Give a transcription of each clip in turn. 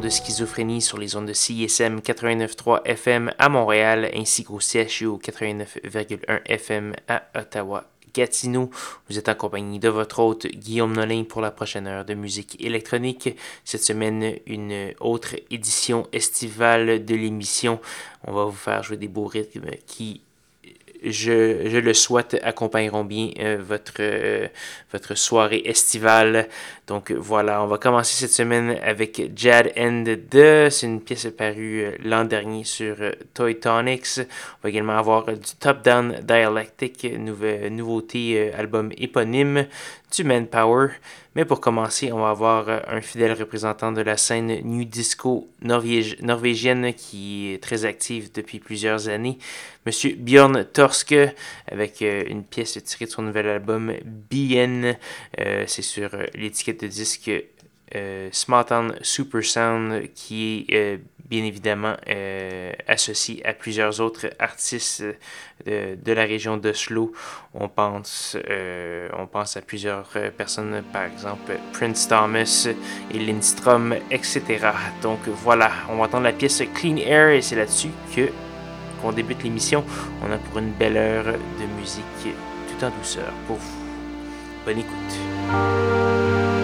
De schizophrénie sur les ondes de CISM 89.3 FM à Montréal ainsi qu'au CHU 89.1 FM à Ottawa. Gatineau. Vous êtes en compagnie de votre hôte Guillaume Nolin pour la prochaine heure de musique électronique. Cette semaine, une autre édition estivale de l'émission. On va vous faire jouer des beaux rythmes qui je, le souhaite, accompagneront bien euh, votre, euh, votre soirée estivale. Donc voilà, on va commencer cette semaine avec Jad End 2. C'est une pièce parue euh, l'an dernier sur Toy Tonics. On va également avoir du Top Down Dialectic, nouveauté album éponyme du Manpower. Mais pour commencer, on va avoir euh, un fidèle représentant de la scène New Disco norvégienne qui est très active depuis plusieurs années, Monsieur Björn Torske, avec euh, une pièce tirée de son nouvel album BN. Euh, c'est sur l'étiquette de disque Smartan Super Sound qui est bien évidemment euh, associé à plusieurs autres artistes de, de la région d'Oslo. On pense, euh, on pense à plusieurs euh, personnes, par exemple Prince Thomas et Lindstrom, etc. Donc voilà, on va entendre la pièce Clean Air et c'est là-dessus que qu'on débute l'émission. On a pour une belle heure de musique tout en douceur pour vous. Bonne écoute.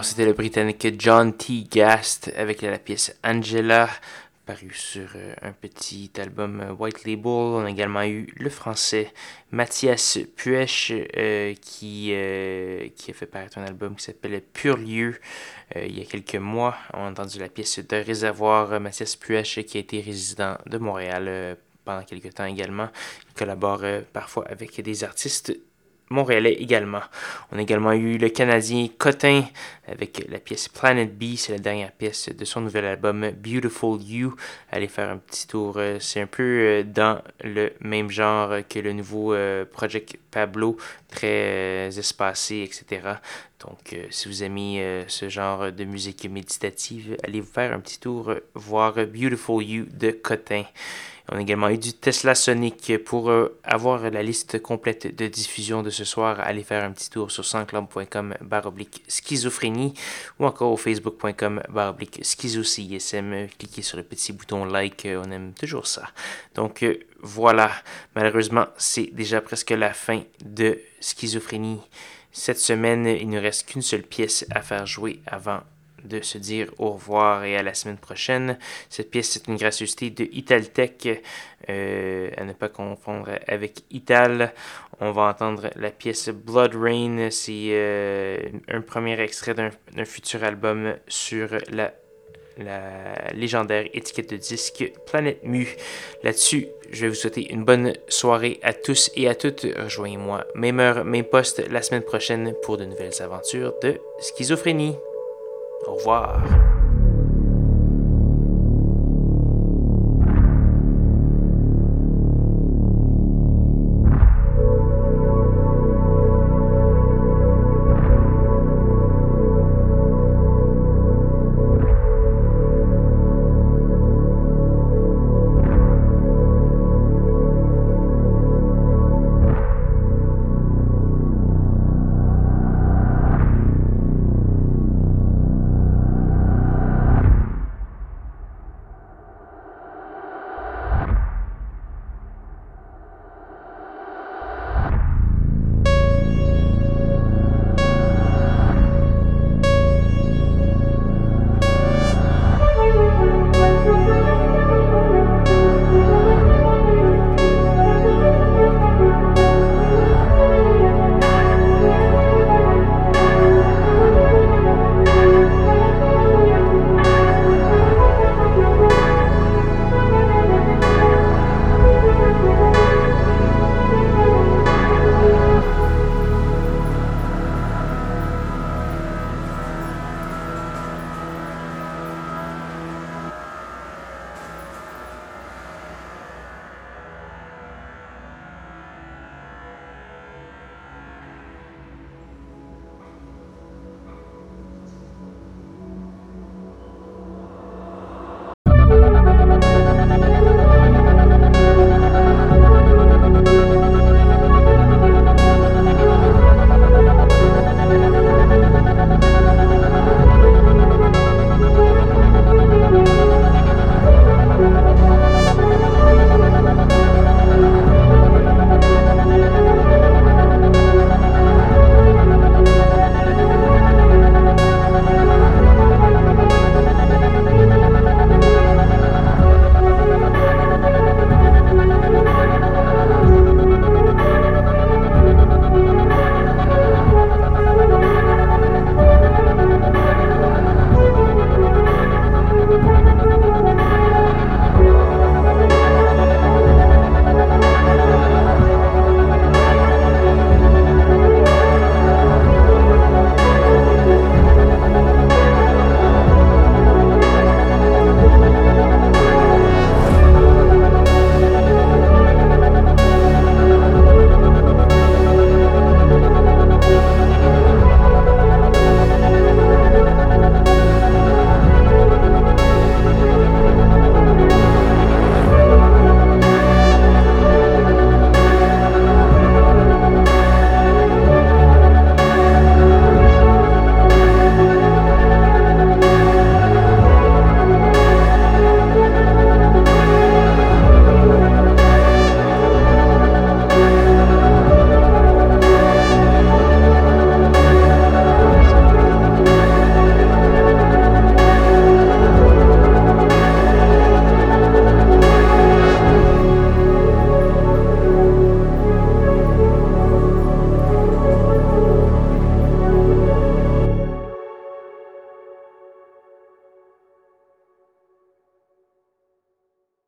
Alors, c'était le Britannique John T. Gast avec la pièce Angela, paru sur euh, un petit album euh, White Label. On a également eu le français Mathias Puech euh, qui, a fait paraître un album qui s'appelle Pur Lieu il y a quelques mois. On a entendu la pièce de Réservoir. Mathias Puech qui a été résident de Montréal pendant quelques temps également. Il collabore parfois avec des artistes montréalais également. On a également eu le Canadien Cotin avec la pièce Planet B, c'est la dernière pièce de son nouvel album Beautiful You. Allez faire un petit tour, euh, c'est un peu euh, dans le même genre que le nouveau euh, Project Pablo, très espacé, etc. Donc, si vous aimez ce genre de musique méditative, allez vous faire un petit tour voir Beautiful You de Cotin. On a également eu du Tesla Sonic. Pour euh, avoir la liste complète de diffusion de ce soir, allez faire un petit tour sur sanscloud.com baroblique schizophrénie ou encore au facebook.com baroblique schizocism. Cliquez sur le petit bouton like, euh, on aime toujours ça. Donc euh, voilà, malheureusement, c'est déjà presque la fin de schizophrénie. Cette semaine, il ne reste qu'une seule pièce à faire jouer avant de se dire au revoir et à la semaine prochaine. Cette pièce est une gracieuseté de Italtech, euh, à ne pas confondre avec Ital. On va entendre la pièce Blood Rain, c'est euh, un premier extrait d'un futur album sur la la légendaire étiquette de disque Planète Mu. Là-dessus, je vais vous souhaiter une bonne soirée à tous et à toutes. Rejoignez-moi, même heure, même poste, la semaine prochaine pour de nouvelles aventures de schizophrénie. Au revoir.